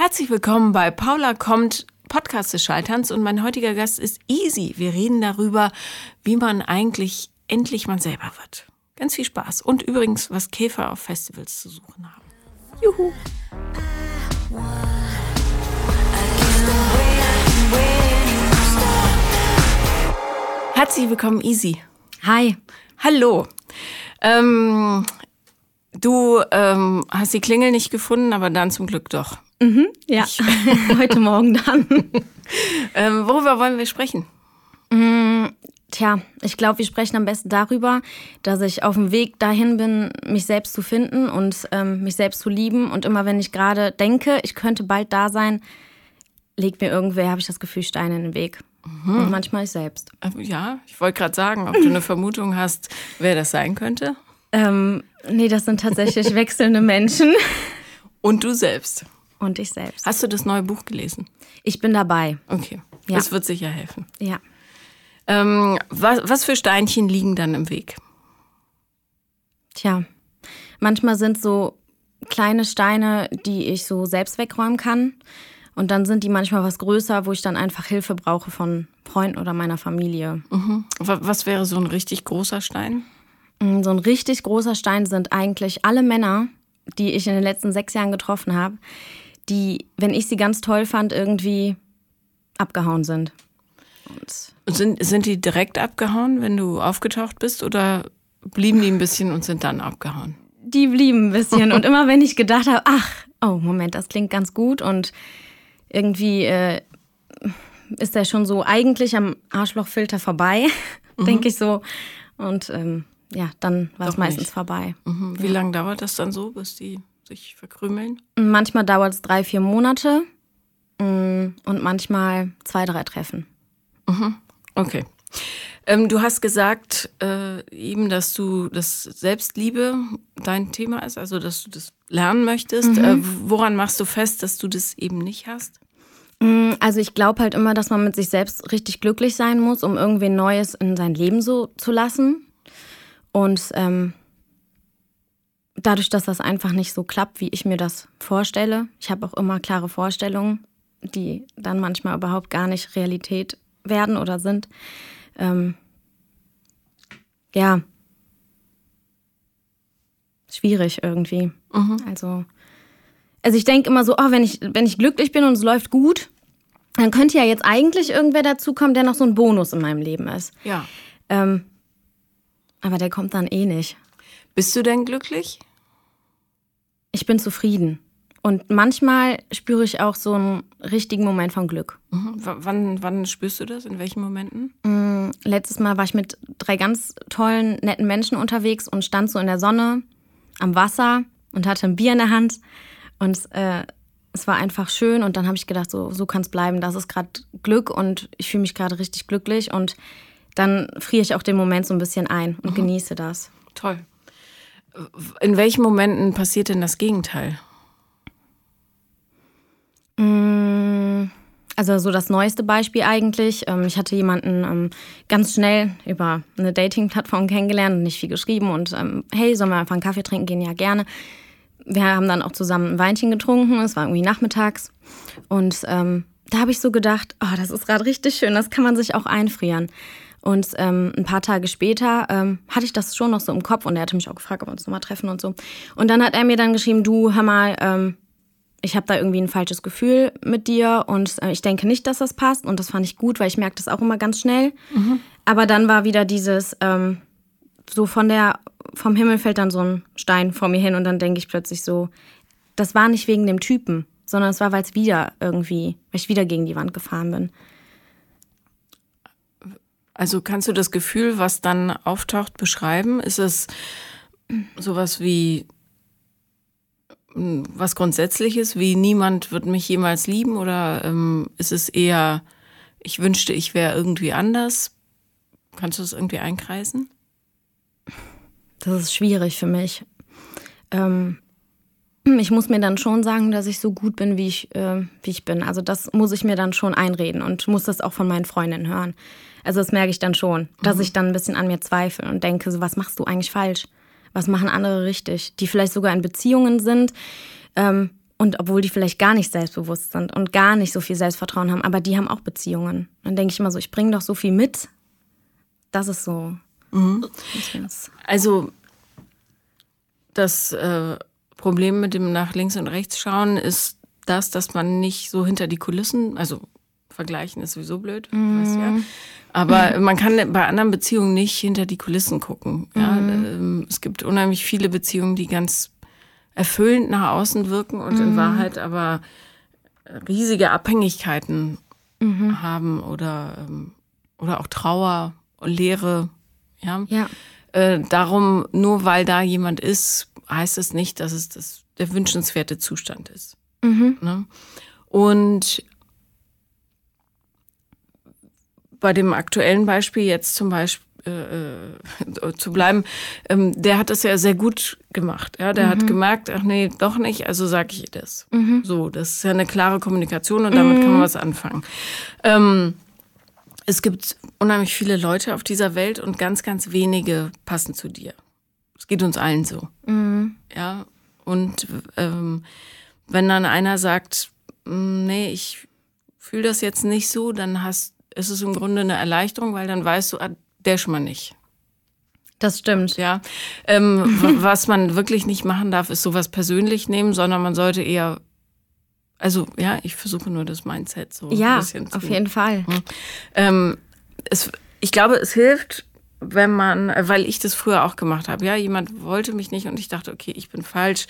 Herzlich willkommen bei Paula kommt Podcast des Scheiterns und mein heutiger Gast ist Easy. Wir reden darüber, wie man eigentlich endlich man selber wird. Ganz viel Spaß und übrigens, was Käfer auf Festivals zu suchen haben. Juhu! Herzlich willkommen, Easy. Hi. Hallo. Ähm, du ähm, hast die Klingel nicht gefunden, aber dann zum Glück doch. Mhm, ja, heute Morgen dann. ähm, worüber wollen wir sprechen? Mm, tja, ich glaube, wir sprechen am besten darüber, dass ich auf dem Weg dahin bin, mich selbst zu finden und ähm, mich selbst zu lieben. Und immer wenn ich gerade denke, ich könnte bald da sein, legt mir irgendwer, habe ich das Gefühl, Steine in den Weg. Mhm. Und manchmal ich selbst. Ja, ich wollte gerade sagen, ob du eine Vermutung hast, wer das sein könnte. Ähm, nee, das sind tatsächlich wechselnde Menschen. Und du selbst. Und ich selbst. Hast du das neue Buch gelesen? Ich bin dabei. Okay, ja. das wird sicher helfen. Ja. Ähm, was, was für Steinchen liegen dann im Weg? Tja, manchmal sind so kleine Steine, die ich so selbst wegräumen kann. Und dann sind die manchmal was größer, wo ich dann einfach Hilfe brauche von Freunden oder meiner Familie. Mhm. Was wäre so ein richtig großer Stein? Mm, so ein richtig großer Stein sind eigentlich alle Männer, die ich in den letzten sechs Jahren getroffen habe, die, wenn ich sie ganz toll fand, irgendwie abgehauen sind. Und sind, sind die direkt abgehauen, wenn du aufgetaucht bist, oder blieben die ein bisschen und sind dann abgehauen? Die blieben ein bisschen. und immer wenn ich gedacht habe, ach, oh, Moment, das klingt ganz gut und irgendwie äh, ist der schon so eigentlich am Arschlochfilter vorbei, mhm. denke ich so. Und ähm, ja, dann war es meistens nicht. vorbei. Mhm. Wie ja. lange dauert das dann so, bis die sich verkrümeln? Manchmal dauert es drei, vier Monate mm, und manchmal zwei, drei Treffen. Mhm. Okay. Ähm, du hast gesagt äh, eben, dass du das Selbstliebe dein Thema ist, also dass du das lernen möchtest. Mhm. Äh, woran machst du fest, dass du das eben nicht hast? Mm, also ich glaube halt immer, dass man mit sich selbst richtig glücklich sein muss, um irgendwie Neues in sein Leben so zu lassen. Und ähm, dadurch, dass das einfach nicht so klappt, wie ich mir das vorstelle, ich habe auch immer klare Vorstellungen, die dann manchmal überhaupt gar nicht Realität werden oder sind. Ähm, ja, schwierig irgendwie. Mhm. Also, also ich denke immer so, oh, wenn ich, wenn ich glücklich bin und es läuft gut, dann könnte ja jetzt eigentlich irgendwer dazukommen, der noch so ein Bonus in meinem Leben ist. Ja. Ähm, aber der kommt dann eh nicht. Bist du denn glücklich? Ich bin zufrieden. Und manchmal spüre ich auch so einen richtigen Moment von Glück. Mhm. Wann, wann spürst du das? In welchen Momenten? Mm, letztes Mal war ich mit drei ganz tollen, netten Menschen unterwegs und stand so in der Sonne am Wasser und hatte ein Bier in der Hand. Und äh, es war einfach schön. Und dann habe ich gedacht, so, so kann es bleiben. Das ist gerade Glück und ich fühle mich gerade richtig glücklich. Und dann friere ich auch den Moment so ein bisschen ein und mhm. genieße das. Toll. In welchen Momenten passiert denn das Gegenteil? Mm, also so das neueste Beispiel eigentlich. Ähm, ich hatte jemanden ähm, ganz schnell über eine Dating-Plattform kennengelernt und nicht viel geschrieben und ähm, hey, sollen wir einfach einen Kaffee trinken gehen? Ja, gerne. Wir haben dann auch zusammen ein Weinchen getrunken. Es war irgendwie nachmittags und da habe ich so gedacht, oh, das ist gerade richtig schön. Das kann man sich auch einfrieren. Und ähm, ein paar Tage später ähm, hatte ich das schon noch so im Kopf und er hatte mich auch gefragt, ob wir uns nochmal treffen und so. Und dann hat er mir dann geschrieben, du, hör mal, ähm, ich habe da irgendwie ein falsches Gefühl mit dir und äh, ich denke nicht, dass das passt. Und das fand ich gut, weil ich merke das auch immer ganz schnell. Mhm. Aber dann war wieder dieses, ähm, so von der, vom Himmel fällt dann so ein Stein vor mir hin und dann denke ich plötzlich so, das war nicht wegen dem Typen, sondern es war, weil es wieder irgendwie, weil ich wieder gegen die Wand gefahren bin. Also kannst du das Gefühl, was dann auftaucht, beschreiben? Ist es sowas wie hm, was Grundsätzliches, wie niemand wird mich jemals lieben? Oder ähm, ist es eher, ich wünschte, ich wäre irgendwie anders? Kannst du das irgendwie einkreisen? Das ist schwierig für mich. Ähm, ich muss mir dann schon sagen, dass ich so gut bin, wie ich, äh, wie ich bin. Also das muss ich mir dann schon einreden und muss das auch von meinen Freundinnen hören. Also das merke ich dann schon, dass mhm. ich dann ein bisschen an mir zweifle und denke, so was machst du eigentlich falsch? Was machen andere richtig? Die vielleicht sogar in Beziehungen sind, ähm, Und obwohl die vielleicht gar nicht selbstbewusst sind und gar nicht so viel Selbstvertrauen haben, aber die haben auch Beziehungen. Dann denke ich immer so, ich bringe doch so viel mit. Das ist so. Mhm. Also das äh, Problem mit dem nach links und rechts schauen ist das, dass man nicht so hinter die Kulissen, also vergleichen ist sowieso blöd, mhm. weißt ja. Aber man kann bei anderen Beziehungen nicht hinter die Kulissen gucken. Ja? Mhm. Es gibt unheimlich viele Beziehungen, die ganz erfüllend nach außen wirken und mhm. in Wahrheit aber riesige Abhängigkeiten mhm. haben oder, ähm, oder auch Trauer und Leere. Ja. ja. Äh, darum, nur weil da jemand ist, heißt es nicht, dass es das, der wünschenswerte Zustand ist. Mhm. Ne? Und bei dem aktuellen Beispiel jetzt zum Beispiel äh, äh, zu bleiben, ähm, der hat das ja sehr gut gemacht. Ja, der mhm. hat gemerkt, ach nee, doch nicht, also sage ich ihr das. Mhm. So, das ist ja eine klare Kommunikation und damit mhm. kann man was anfangen. Ähm, es gibt unheimlich viele Leute auf dieser Welt und ganz, ganz wenige passen zu dir. Es geht uns allen so. Mhm. Ja, und ähm, wenn dann einer sagt, mm, nee, ich fühle das jetzt nicht so, dann hast, ist es im Grunde eine Erleichterung, weil dann weißt du, ah, der schon mal nicht. Das stimmt. Ja. Ähm, was man wirklich nicht machen darf, ist sowas persönlich nehmen, sondern man sollte eher, also ja, ich versuche nur das Mindset so ja, ein bisschen zu. Auf jeden Fall. Ähm, es, ich glaube, es hilft, wenn man, weil ich das früher auch gemacht habe. Ja, jemand wollte mich nicht und ich dachte, okay, ich bin falsch,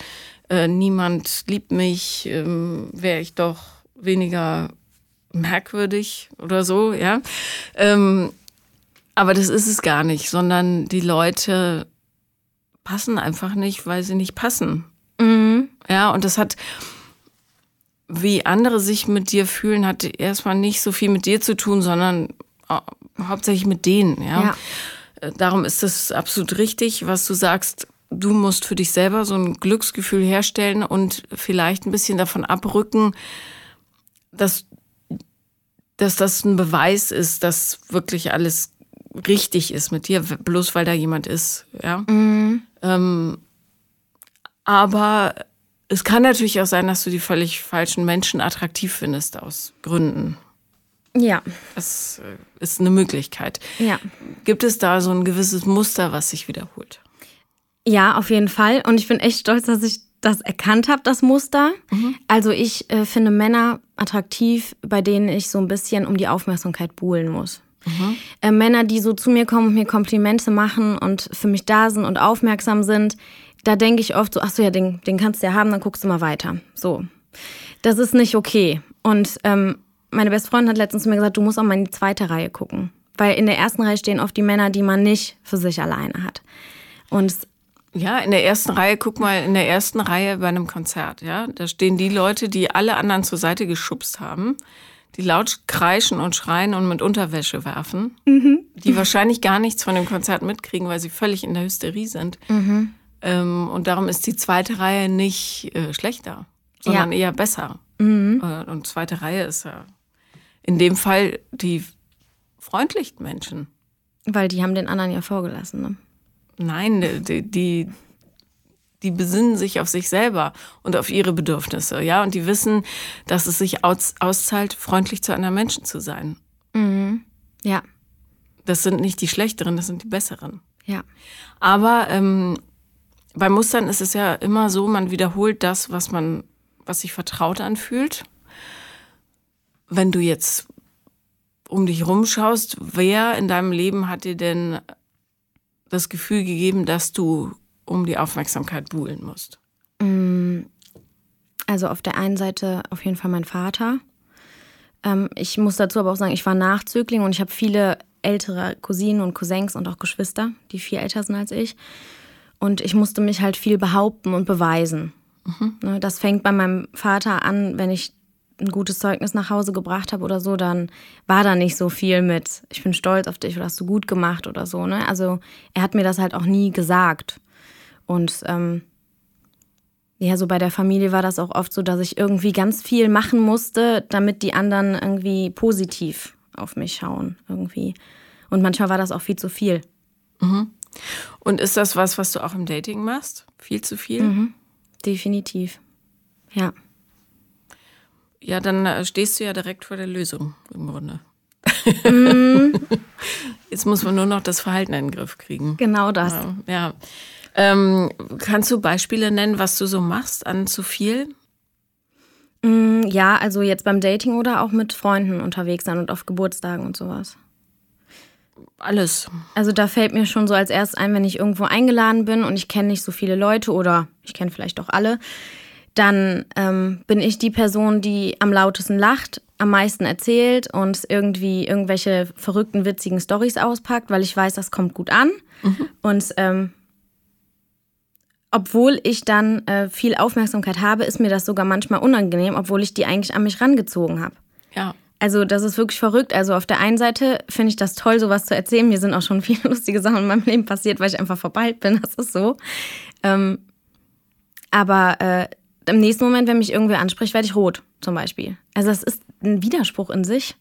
äh, niemand liebt mich, ähm, wäre ich doch weniger merkwürdig oder so, ja. Ähm, aber das ist es gar nicht, sondern die Leute passen einfach nicht, weil sie nicht passen. Mhm. Ja, und das hat, wie andere sich mit dir fühlen, hat erstmal nicht so viel mit dir zu tun, sondern hauptsächlich mit denen, ja. ja. Äh, darum ist es absolut richtig, was du sagst. Du musst für dich selber so ein Glücksgefühl herstellen und vielleicht ein bisschen davon abrücken, dass, dass das ein Beweis ist, dass wirklich alles richtig ist mit dir, bloß weil da jemand ist, ja. Mhm. Ähm, aber es kann natürlich auch sein, dass du die völlig falschen Menschen attraktiv findest aus Gründen. Ja. Das äh, ist eine Möglichkeit. Ja. Gibt es da so ein gewisses Muster, was sich wiederholt? Ja, auf jeden Fall. Und ich bin echt stolz, dass ich das erkannt habe, das Muster. Mhm. Also ich äh, finde Männer attraktiv, bei denen ich so ein bisschen um die Aufmerksamkeit buhlen muss. Mhm. Äh, Männer, die so zu mir kommen und mir Komplimente machen und für mich da sind und aufmerksam sind, da denke ich oft so, ach so, ja, den, den kannst du ja haben, dann guckst du mal weiter. So. Das ist nicht okay. Und ähm, meine beste Freundin hat letztens zu mir gesagt, du musst auch mal in die zweite Reihe gucken. Weil in der ersten Reihe stehen oft die Männer, die man nicht für sich alleine hat. Und ja, in der ersten Reihe, guck mal, in der ersten Reihe bei einem Konzert, ja, da stehen die Leute, die alle anderen zur Seite geschubst haben die laut kreischen und schreien und mit Unterwäsche werfen, mhm. die wahrscheinlich gar nichts von dem Konzert mitkriegen, weil sie völlig in der Hysterie sind. Mhm. Ähm, und darum ist die zweite Reihe nicht äh, schlechter, sondern ja. eher besser. Mhm. Äh, und zweite Reihe ist ja in dem Fall die freundlichsten Menschen. Weil die haben den anderen ja vorgelassen, ne? Nein, die, die, die besinnen sich auf sich selber und auf ihre Bedürfnisse, ja, und die wissen, dass es sich aus, auszahlt, freundlich zu anderen Menschen zu sein. Mhm. Ja. Das sind nicht die schlechteren, das sind die besseren. Ja. Aber ähm, bei Mustern ist es ja immer so, man wiederholt das, was man, was sich vertraut anfühlt. Wenn du jetzt um dich rumschaust, wer in deinem Leben hat dir denn das Gefühl gegeben, dass du um die Aufmerksamkeit buhlen musst? Mm, also auf der einen Seite auf jeden Fall mein Vater. Ähm, ich muss dazu aber auch sagen, ich war Nachzögling und ich habe viele ältere Cousinen und Cousins und auch Geschwister, die viel älter sind als ich. Und ich musste mich halt viel behaupten und beweisen. Mhm. Ne, das fängt bei meinem Vater an, wenn ich ein gutes Zeugnis nach Hause gebracht habe oder so, dann war da nicht so viel mit, ich bin stolz auf dich oder hast du gut gemacht oder so. Ne? Also er hat mir das halt auch nie gesagt. Und ähm, ja, so bei der Familie war das auch oft so, dass ich irgendwie ganz viel machen musste, damit die anderen irgendwie positiv auf mich schauen, irgendwie. Und manchmal war das auch viel zu viel. Mhm. Und ist das was, was du auch im Dating machst? Viel zu viel? Mhm. Definitiv. Ja. Ja, dann äh, stehst du ja direkt vor der Lösung im Grunde. Mm. Jetzt muss man nur noch das Verhalten in den Griff kriegen. Genau das. Ja. ja. Ähm, kannst du Beispiele nennen, was du so machst an zu viel? Mm, ja, also jetzt beim Dating oder auch mit Freunden unterwegs sein und auf Geburtstagen und sowas. Alles. Also da fällt mir schon so als erstes ein, wenn ich irgendwo eingeladen bin und ich kenne nicht so viele Leute oder ich kenne vielleicht auch alle, dann ähm, bin ich die Person, die am lautesten lacht, am meisten erzählt und irgendwie irgendwelche verrückten, witzigen Stories auspackt, weil ich weiß, das kommt gut an. Mhm. Und ähm, obwohl ich dann äh, viel Aufmerksamkeit habe, ist mir das sogar manchmal unangenehm, obwohl ich die eigentlich an mich rangezogen habe. Ja. Also das ist wirklich verrückt. Also auf der einen Seite finde ich das toll, sowas zu erzählen. Mir sind auch schon viele lustige Sachen in meinem Leben passiert, weil ich einfach verpeilt bin. Das ist so. Ähm, aber äh, im nächsten Moment, wenn mich irgendwer anspricht, werde ich rot, zum Beispiel. Also das ist ein Widerspruch in sich.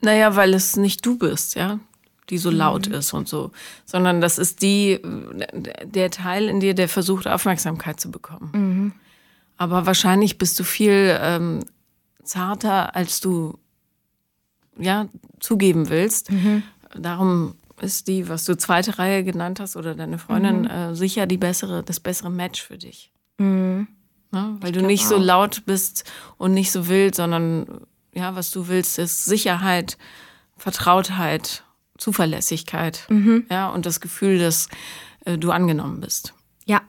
Naja, weil es nicht du bist, ja, die so laut mhm. ist und so, sondern das ist die, der Teil in dir, der versucht, Aufmerksamkeit zu bekommen. Mhm. Aber wahrscheinlich bist du viel ähm, zarter, als du ja zugeben willst. Mhm. Darum ist die, was du zweite Reihe genannt hast oder deine Freundin, mhm. äh, sicher die bessere, das bessere Match für dich. Mhm. Ne? Weil ich du nicht auch. so laut bist und nicht so wild, sondern ja, was du willst, ist Sicherheit, Vertrautheit, Zuverlässigkeit. Mhm. Ja, und das Gefühl, dass äh, du angenommen bist. Ja,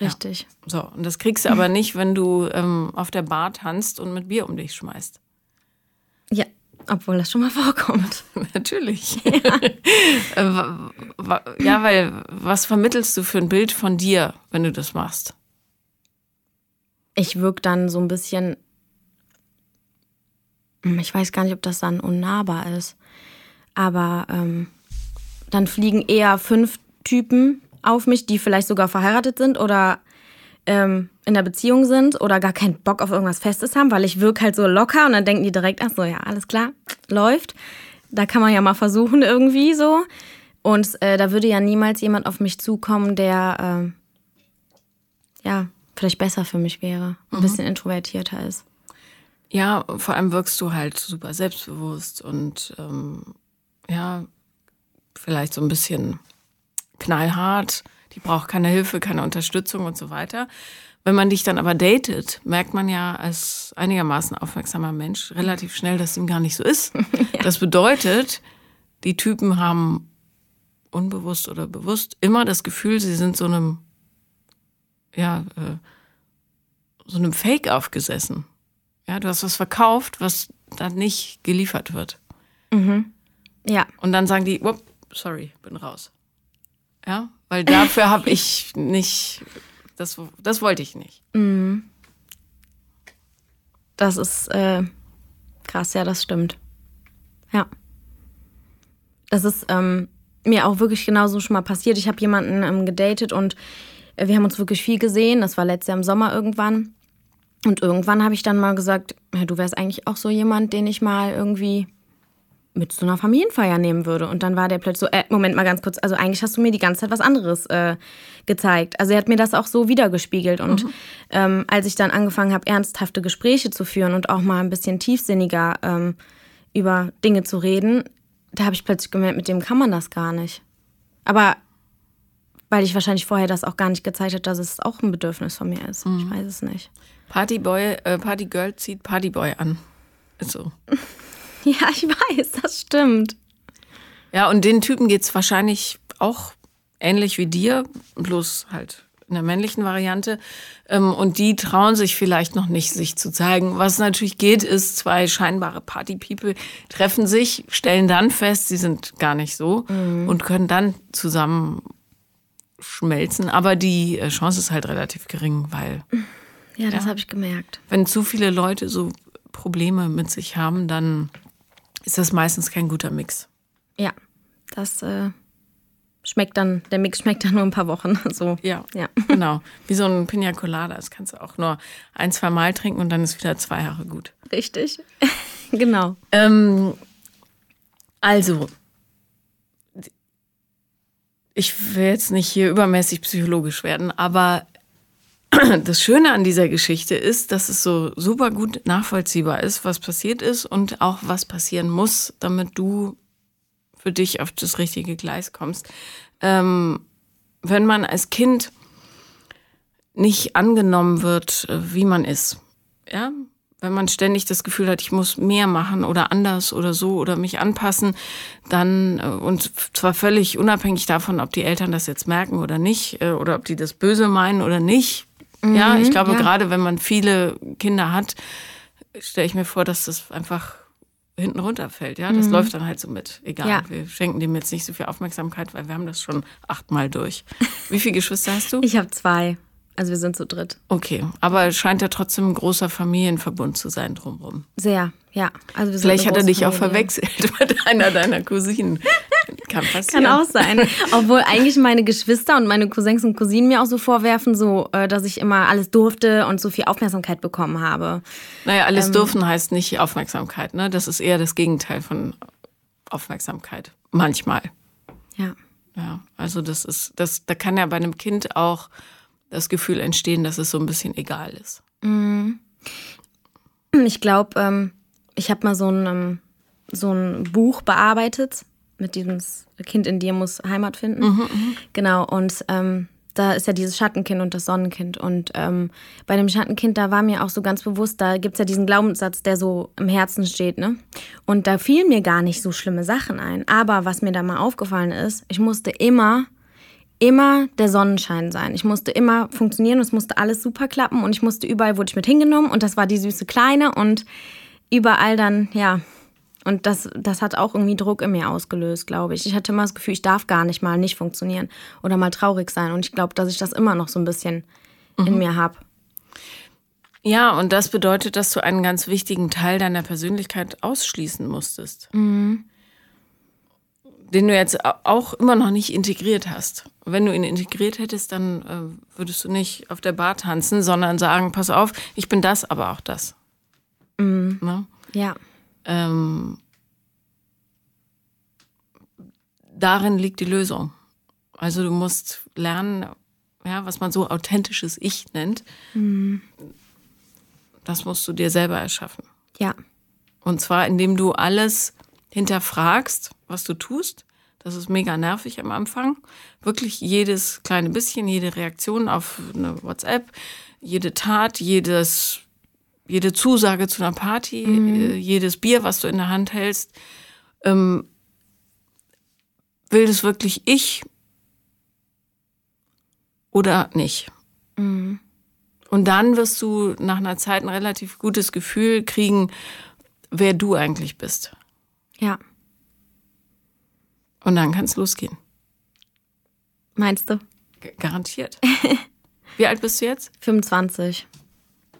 richtig. Ja. So, und das kriegst du aber nicht, wenn du ähm, auf der Bar tanzt und mit Bier um dich schmeißt. Ja, obwohl das schon mal vorkommt. Natürlich. Ja. Äh, ja, weil was vermittelst du für ein Bild von dir, wenn du das machst? Ich wirke dann so ein bisschen, hm, ich weiß gar nicht, ob das dann unnahbar ist, aber ähm, dann fliegen eher fünf Typen auf mich, die vielleicht sogar verheiratet sind oder ähm, in der Beziehung sind oder gar keinen Bock auf irgendwas Festes haben, weil ich wirke halt so locker und dann denken die direkt, ach so, ja, alles klar, läuft. Da kann man ja mal versuchen irgendwie so. Und äh, da würde ja niemals jemand auf mich zukommen, der äh, ja vielleicht besser für mich wäre, ein mhm. bisschen introvertierter ist. Ja, vor allem wirkst du halt super selbstbewusst und ähm, ja, vielleicht so ein bisschen knallhart. Die braucht keine Hilfe, keine Unterstützung und so weiter. Wenn man dich dann aber datet, merkt man ja als einigermaßen aufmerksamer Mensch relativ schnell, dass ihm gar nicht so ist. ja. Das bedeutet, die Typen haben unbewusst oder bewusst immer das Gefühl, sie sind so einem ja, äh, so einem Fake aufgesessen. Ja, du hast was verkauft, was dann nicht geliefert wird. Mhm. Ja. Und dann sagen die, whoop, sorry, bin raus. Ja, weil dafür habe ich nicht, das, das wollte ich nicht. Mhm. Das ist äh, krass, ja, das stimmt. Ja. Das ist ähm, mir auch wirklich genauso schon mal passiert. Ich habe jemanden ähm, gedatet und wir haben uns wirklich viel gesehen. Das war letztes Jahr im Sommer irgendwann. Und irgendwann habe ich dann mal gesagt, ja, du wärst eigentlich auch so jemand, den ich mal irgendwie mit zu einer Familienfeier nehmen würde. Und dann war der plötzlich so, äh, Moment mal ganz kurz, also eigentlich hast du mir die ganze Zeit was anderes äh, gezeigt. Also er hat mir das auch so wiedergespiegelt. Und mhm. ähm, als ich dann angefangen habe, ernsthafte Gespräche zu führen und auch mal ein bisschen tiefsinniger ähm, über Dinge zu reden, da habe ich plötzlich gemerkt, mit dem kann man das gar nicht. Aber weil ich wahrscheinlich vorher das auch gar nicht gezeigt habe, dass es auch ein Bedürfnis von mir ist. Mhm. Ich weiß es nicht. Partyboy, äh, Partygirl zieht Partyboy an. Ist so. ja, ich weiß, das stimmt. Ja, und den Typen geht es wahrscheinlich auch ähnlich wie dir, bloß halt in der männlichen Variante. Ähm, und die trauen sich vielleicht noch nicht, sich zu zeigen. Was natürlich geht, ist, zwei scheinbare Party-People treffen sich, stellen dann fest, sie sind gar nicht so mhm. und können dann zusammen schmelzen. Aber die äh, Chance ist halt relativ gering, weil. Ja, das ja, habe ich gemerkt. Wenn zu viele Leute so Probleme mit sich haben, dann ist das meistens kein guter Mix. Ja, das äh, schmeckt dann, der Mix schmeckt dann nur ein paar Wochen. So. Ja, ja, genau. Wie so ein Pina Colada. Das kannst du auch nur ein, zwei Mal trinken und dann ist wieder zwei Jahre gut. Richtig. genau. Ähm, also, ich will jetzt nicht hier übermäßig psychologisch werden, aber das Schöne an dieser Geschichte ist, dass es so super gut nachvollziehbar ist, was passiert ist und auch was passieren muss, damit du für dich auf das richtige Gleis kommst. Ähm, wenn man als Kind nicht angenommen wird, äh, wie man ist, ja, wenn man ständig das Gefühl hat, ich muss mehr machen oder anders oder so oder mich anpassen, dann äh, und zwar völlig unabhängig davon, ob die Eltern das jetzt merken oder nicht äh, oder ob die das böse meinen oder nicht. Mhm, ja, ich glaube, ja. gerade wenn man viele Kinder hat, stelle ich mir vor, dass das einfach hinten runterfällt. Ja, das mhm. läuft dann halt so mit. Egal, ja. wir schenken dem jetzt nicht so viel Aufmerksamkeit, weil wir haben das schon achtmal durch. Wie viele Geschwister hast du? Ich habe zwei. Also wir sind zu dritt. Okay, aber es scheint ja trotzdem ein großer Familienverbund zu sein drumherum. Sehr, ja. Also Vielleicht hat er dich Familie. auch verwechselt mit einer deiner Cousinen. Kann passieren. Kann auch sein. Obwohl eigentlich meine Geschwister und meine Cousins und Cousinen mir auch so vorwerfen, so, äh, dass ich immer alles durfte und so viel Aufmerksamkeit bekommen habe. Naja, alles ähm, dürfen heißt nicht Aufmerksamkeit, ne? Das ist eher das Gegenteil von Aufmerksamkeit. Manchmal. Ja. Ja, also das ist, das, da kann ja bei einem Kind auch das Gefühl entstehen, dass es so ein bisschen egal ist. Mhm. Ich glaube, ähm, ich habe mal so ein, ähm, so ein Buch bearbeitet mit diesem Kind in dir muss Heimat finden. Mhm, mhm, genau, und ähm, da ist ja dieses Schattenkind und das Sonnenkind. Und ähm, bei dem Schattenkind, da war mir auch so ganz bewusst, da gibt es ja diesen Glaubenssatz, der so im Herzen steht, ne? Und da fielen mir gar nicht so schlimme Sachen ein. Aber was mir da mal aufgefallen ist, ich musste immer immer der Sonnenschein sein. Ich musste immer funktionieren, es musste alles super klappen und ich musste überall wurde ich mit hingenommen und das war die süße Kleine und überall dann, ja. Und das, das hat auch irgendwie Druck in mir ausgelöst, glaube ich. Ich hatte immer das Gefühl, ich darf gar nicht mal nicht funktionieren oder mal traurig sein. Und ich glaube, dass ich das immer noch so ein bisschen mhm. in mir habe. Ja, und das bedeutet, dass du einen ganz wichtigen Teil deiner Persönlichkeit ausschließen musstest. Mhm den du jetzt auch immer noch nicht integriert hast. Wenn du ihn integriert hättest, dann äh, würdest du nicht auf der Bar tanzen, sondern sagen, pass auf, ich bin das, aber auch das. Mhm. Ne? Ja. Ähm, darin liegt die Lösung. Also du musst lernen, ja, was man so authentisches Ich nennt. Mhm. Das musst du dir selber erschaffen. Ja. Und zwar, indem du alles hinterfragst, was du tust. Das ist mega nervig am Anfang. Wirklich jedes kleine bisschen, jede Reaktion auf eine WhatsApp, jede Tat, jedes, jede Zusage zu einer Party, mhm. Äh, jedes Bier, was du in der Hand hältst. Ähm, will das wirklich ich oder nicht? Mhm. Und dann wirst du nach einer Zeit ein relativ gutes Gefühl kriegen, wer du eigentlich bist. Ja. Und dann kann es losgehen. Meinst du? G garantiert. Wie alt bist du jetzt? 25.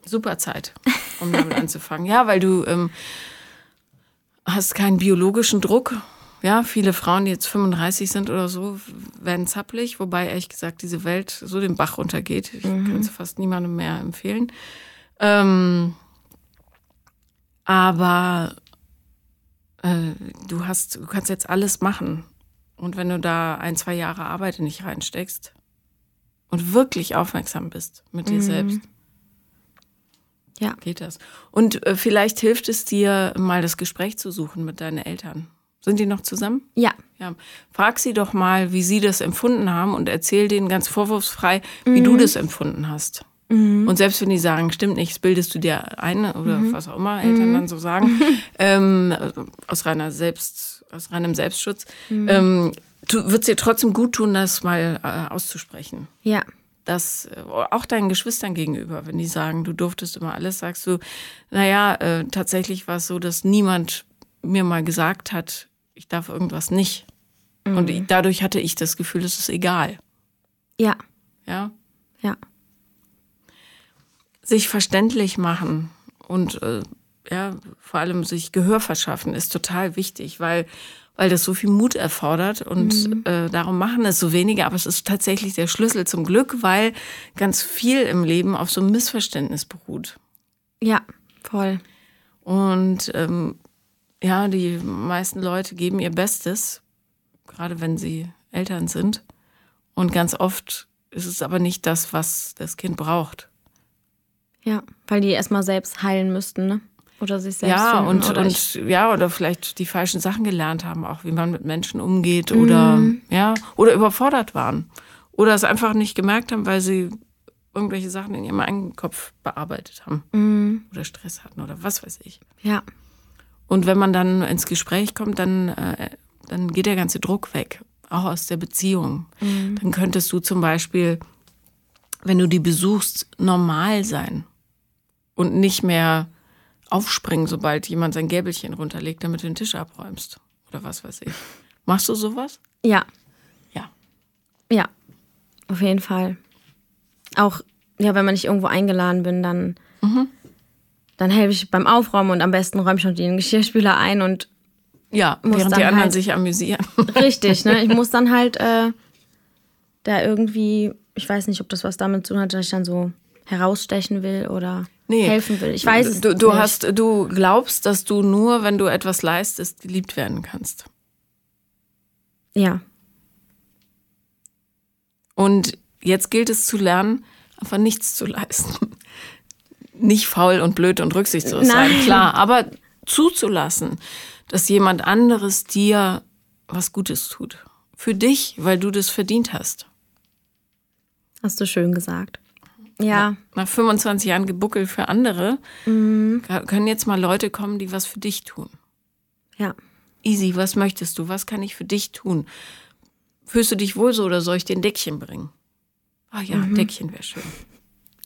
Super Zeit, um damit anzufangen. Ja, weil du ähm, hast keinen biologischen Druck. Ja, viele Frauen, die jetzt 35 sind oder so, werden zappelig, wobei ehrlich gesagt diese Welt so den Bach runtergeht. Ich mhm. kann es fast niemandem mehr empfehlen. Ähm, aber äh, du hast, du kannst jetzt alles machen. Und wenn du da ein, zwei Jahre Arbeit nicht reinsteckst und wirklich aufmerksam bist mit dir mhm. selbst, ja. geht das. Und äh, vielleicht hilft es dir, mal das Gespräch zu suchen mit deinen Eltern. Sind die noch zusammen? Ja. ja. Frag sie doch mal, wie sie das empfunden haben und erzähl denen ganz vorwurfsfrei, wie mhm. du das empfunden hast. Mhm. Und selbst wenn die sagen, stimmt nicht, das bildest du dir ein oder mhm. was auch immer Eltern mhm. dann so sagen, ähm, aus reiner Selbst, aus reinem Selbstschutz, mhm. ähm, wird es dir trotzdem gut tun, das mal äh, auszusprechen. Ja. Das äh, auch deinen Geschwistern gegenüber, wenn die sagen, du durftest immer alles, sagst du, naja, äh, tatsächlich war es so, dass niemand mir mal gesagt hat, ich darf irgendwas nicht. Und ich, dadurch hatte ich das Gefühl, es ist egal. Ja. Ja. Ja sich verständlich machen und äh, ja, vor allem sich Gehör verschaffen ist total wichtig, weil weil das so viel Mut erfordert und mhm. äh, darum machen es so wenige, aber es ist tatsächlich der Schlüssel zum Glück, weil ganz viel im Leben auf so einem Missverständnis beruht. Ja, voll. Und ähm, ja, die meisten Leute geben ihr Bestes, gerade wenn sie Eltern sind. Und ganz oft es ist aber nicht das, was das Kind braucht. Ja, weil die erstmal selbst heilen müssten, ne? Oder sich selbst Ja, finden, und, oder und ja, oder vielleicht die falschen Sachen gelernt haben, auch wie man mit Menschen umgeht oder ja, oder überfordert waren. Oder es einfach nicht gemerkt haben, weil sie irgendwelche Sachen in ihrem eigenen Kopf bearbeitet haben. Oder Stress hatten oder was weiß ich. ja, Und wenn man dann ins Gespräch kommt, dann, äh, dann geht der ganze Druck weg, auch aus der Beziehung. Dann könntest du zum Beispiel, wenn du die besuchst, normal sein und nicht mehr aufspringen, sobald jemand sein Gäbelchen runterlegt, damit du den Tisch abräumst oder was weiß ich. Machst du sowas? ja, Ja. ja, auf jeden Fall. Auch, ja, wenn man nicht irgendwo eingeladen bin, dann, dann helfe ich beim Aufräumen und am besten räume ich noch den Geschirrspüler ein und Ja, Muss während die anderen halt- sich amüsieren. Richtig, ne? Ich muss dann halt äh, da irgendwie, ich weiß nicht, ob das was damit zu tun hat, dass ich dann so herausstechen will oder helfen will. Ich weiß es du, du nicht. hast, du glaubst, dass du nur, wenn du etwas leistest, geliebt werden kannst. Ja, Und jetzt gilt es zu lernen, einfach nichts zu leisten. Nicht faul und blöd und rücksichtslos sein, Nein. klar, aber zuzulassen, dass jemand anderes dir was Gutes tut. Für dich, weil du das verdient hast. hast du schön gesagt. Ja, Nach 25 Jahren Gebuckel für andere Mhm. können jetzt mal Leute kommen, die was für dich tun. ja. Easy, was möchtest du? Was kann ich für dich tun? Fühlst du dich wohl so oder soll ich dir ein Deckchen bringen? Ah ja, Mhm. Deckchen wäre schön.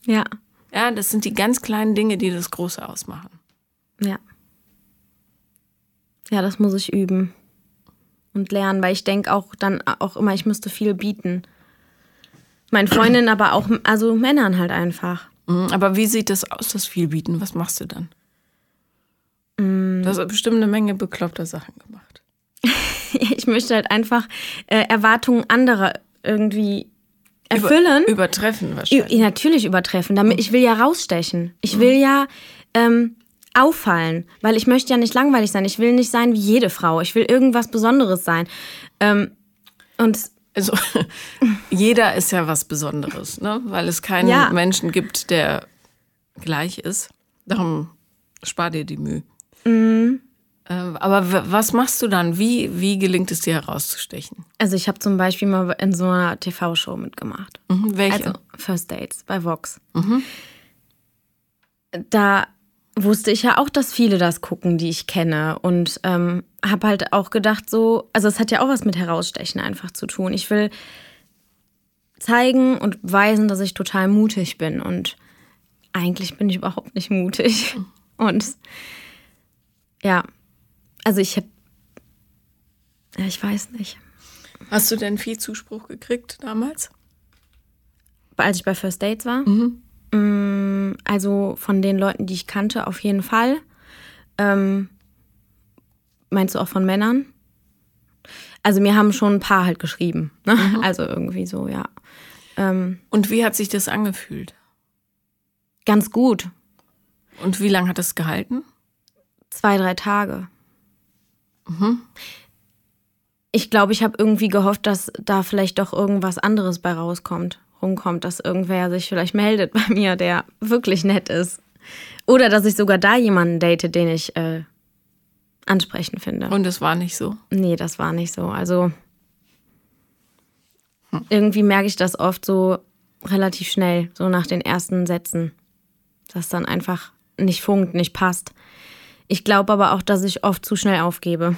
Ja, Ja, das sind die ganz kleinen Dinge, die das Große ausmachen. ja. Ja, das muss ich üben und lernen, weil ich denke auch dann auch immer, ich müsste viel bieten. Meinen Freundinnen, aber auch, also Männern halt einfach. Mhm, Aber wie sieht das aus, das Vielbieten? Was machst du dann? Mm. Du hast bestimmt eine Menge bekloppter Sachen gemacht. Ich möchte halt einfach äh, Erwartungen anderer irgendwie erfüllen. Über, übertreffen Ü- wahrscheinlich. natürlich übertreffen. Damit, ich will ja rausstechen. Ich will ja ähm, auffallen, weil ich möchte ja nicht langweilig sein. Ich will nicht sein wie jede Frau. Ich will irgendwas Besonderes sein. Ähm, und Also jeder ist ja was Besonderes, ne? weil es keinen Ja. Menschen gibt, der gleich ist. Darum spar dir die Mühe. Mhm. Ähm, Aber was machst du dann? Wie, wie gelingt es dir herauszustechen? also ich habe zum Beispiel mal in so einer TV-Show mitgemacht. Mhm, welche? Also First Dates bei Vox. Da wusste ich ja auch, dass viele das gucken, die ich kenne. Und ähm, habe halt auch gedacht, so, also es hat ja auch was mit Herausstechen einfach zu tun. Ich will zeigen und weisen, dass ich total mutig bin. Und eigentlich bin ich überhaupt nicht mutig. Und ja, also ich habe, ja, ich weiß nicht. Hast du denn viel Zuspruch gekriegt damals? als ich bei First Dates war. Mm, Also von den Leuten, die ich kannte, auf jeden Fall. Ähm, meinst du auch von Männern? Also mir haben schon ein paar halt geschrieben. Ne? Also irgendwie so, ja. Ähm, Und wie hat sich das angefühlt? ganz gut. Und wie lange hat das gehalten? Zwei, drei Tage. Ich glaube, ich habe irgendwie gehofft, dass da vielleicht doch irgendwas anderes bei rauskommt, rumkommt, dass irgendwer sich vielleicht meldet bei mir, der wirklich nett ist. Oder dass ich sogar da jemanden date, den ich äh, ansprechend finde. Und es war nicht so. Nee, das war nicht so. Also irgendwie merke ich das oft so relativ schnell, so nach den ersten Sätzen, dass dann einfach nicht funkt, nicht passt. Ich glaube aber auch, dass ich oft zu schnell aufgebe.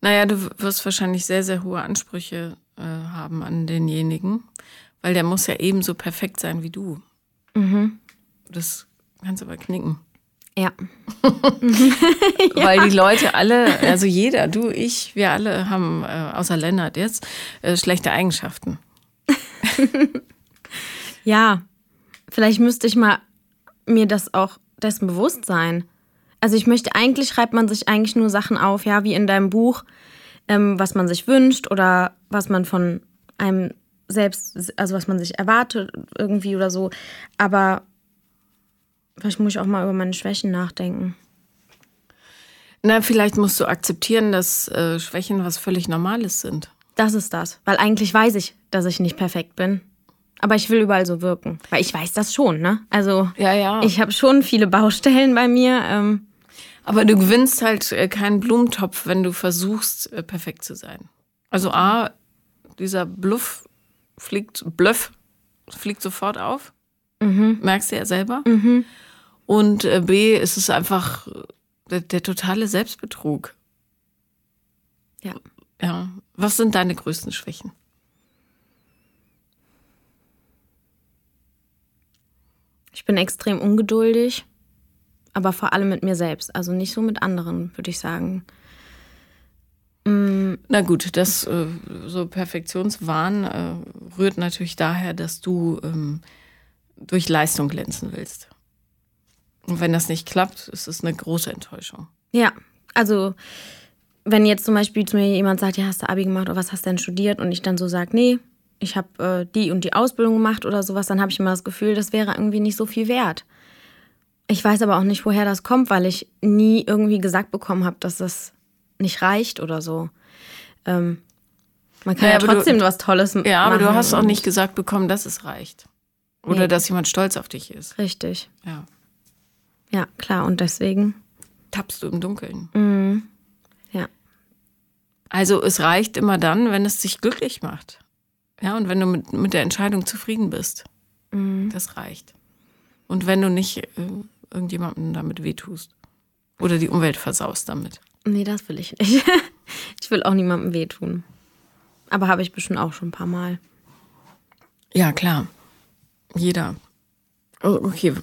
Naja, du wirst wahrscheinlich sehr, sehr hohe Ansprüche äh, haben an denjenigen, weil der muss ja ebenso perfekt sein wie du. Das kannst du aber knicken. Ja. Weil die Leute alle, also jeder, du, ich, wir alle haben, äh, außer Lennart jetzt, äh, schlechte Eigenschaften. Ja. Vielleicht müsste ich mal mir das auch dessen bewusst sein. Also ich möchte, eigentlich schreibt man sich eigentlich nur Sachen auf, ja, wie in deinem Buch, ähm, was man sich wünscht oder was man von einem selbst, also was man sich erwartet irgendwie oder so. Aber vielleicht muss ich auch mal über meine Schwächen nachdenken. Na, vielleicht musst du akzeptieren, dass äh, Schwächen was völlig Normales sind. Das ist das. Weil eigentlich weiß ich, dass ich nicht perfekt bin. Aber ich will überall so wirken. Weil ich weiß das schon, ne? Also Ja, ja. ich habe schon viele Baustellen bei mir. Ähm, Aber du gewinnst halt äh, keinen Blumentopf, wenn du versuchst, äh, perfekt zu sein. Also A, dieser Bluff fliegt, Bluff fliegt sofort auf. Merkst du ja selber. Und äh, B, ist es einfach der, der totale Selbstbetrug. ja. Ja. Was sind deine größten Schwächen? Ich bin extrem ungeduldig, aber vor allem mit mir selbst. Also nicht so mit anderen, würde ich sagen. Na gut, das äh, so Perfektionswahn äh, rührt natürlich daher, dass du ähm, durch Leistung glänzen willst. Und wenn das nicht klappt, ist es eine große Enttäuschung. Ja, also wenn jetzt zum Beispiel zu mir jemand sagt, ja, hast du Abi gemacht oder was hast du denn studiert und ich dann so sage, nee, ich habe äh, die und die Ausbildung gemacht oder sowas, dann habe ich immer das Gefühl, das wäre irgendwie nicht so viel wert. Ich weiß aber auch nicht, woher das kommt, weil ich nie irgendwie gesagt bekommen habe, dass das nicht reicht oder so. Ähm, man kann Naja, ja, aber du- trotzdem was Tolles machen. Ja, aber du hast auch nicht gesagt bekommen, dass es reicht. Oder Nee. dass jemand stolz auf dich ist. Richtig. Ja. Ja, klar. Und deswegen, Tappst du im Dunkeln. ja. Also es reicht immer dann, wenn es dich glücklich macht. Ja, und wenn du mit, mit der Entscheidung zufrieden bist. Das reicht. Und wenn du nicht äh, irgendjemandem damit wehtust. Oder die Umwelt versaust damit. Nee, das will ich nicht. ich will auch niemandem wehtun. Aber habe ich bestimmt auch schon ein paar Mal. Ja, klar. Jeder. Oh, okay.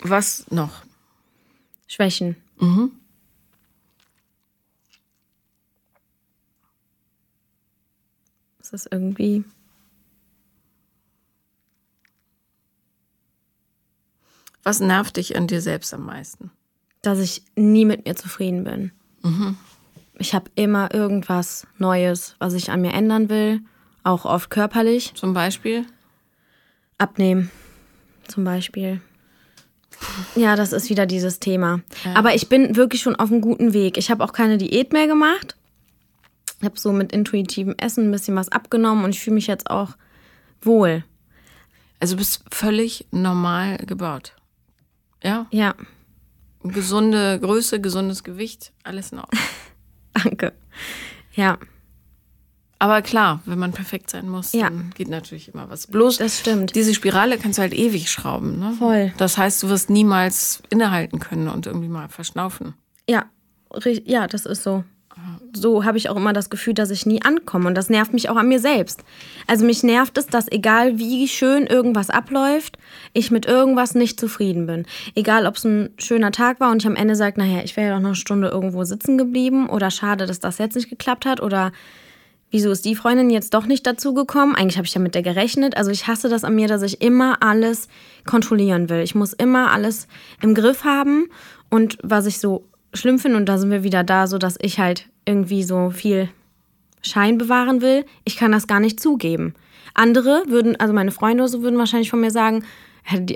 Was noch? Schwächen. Das ist irgendwie. Was nervt dich an dir selbst am meisten? dass ich nie mit mir zufrieden bin. Ich habe immer irgendwas Neues, was ich an mir ändern will, auch oft körperlich. Zum Beispiel? Abnehmen, zum Beispiel. Ja, das ist wieder dieses Thema. Aber ich bin wirklich schon auf einem guten Weg. Ich habe auch keine Diät mehr gemacht. Ich habe so mit intuitivem Essen ein bisschen was abgenommen und ich fühle mich jetzt auch wohl. Also du bist völlig normal gebaut. Ja? Ja, Gesunde Größe, gesundes Gewicht, alles in Ordnung. danke. Ja, Aber klar, wenn man perfekt sein muss, Ja. dann geht natürlich immer was. Bloß das stimmt. diese Spirale kannst du halt ewig schrauben. Ne? Voll. Das heißt, du wirst niemals innehalten können und irgendwie mal verschnaufen. Ja, ja, das ist so. So habe ich auch immer das Gefühl, dass ich nie ankomme. Und das nervt mich auch an mir selbst. Also mich nervt es, dass egal wie schön irgendwas abläuft, ich mit irgendwas nicht zufrieden bin. Egal, ob es ein schöner Tag war und ich am Ende sage, naja, ich wäre ja doch noch eine Stunde irgendwo sitzen geblieben oder schade, dass das jetzt nicht geklappt hat oder wieso ist die Freundin jetzt doch nicht dazu gekommen? Eigentlich habe ich ja mit der gerechnet. Also ich hasse das an mir, dass ich immer alles kontrollieren will. Ich muss immer alles im Griff haben. Und was ich so schlimm finde, und da sind wir wieder da, so dass ich halt irgendwie so viel Schein bewahren will, ich kann das gar nicht zugeben. Andere würden, also meine Freunde oder so würden wahrscheinlich von mir sagen,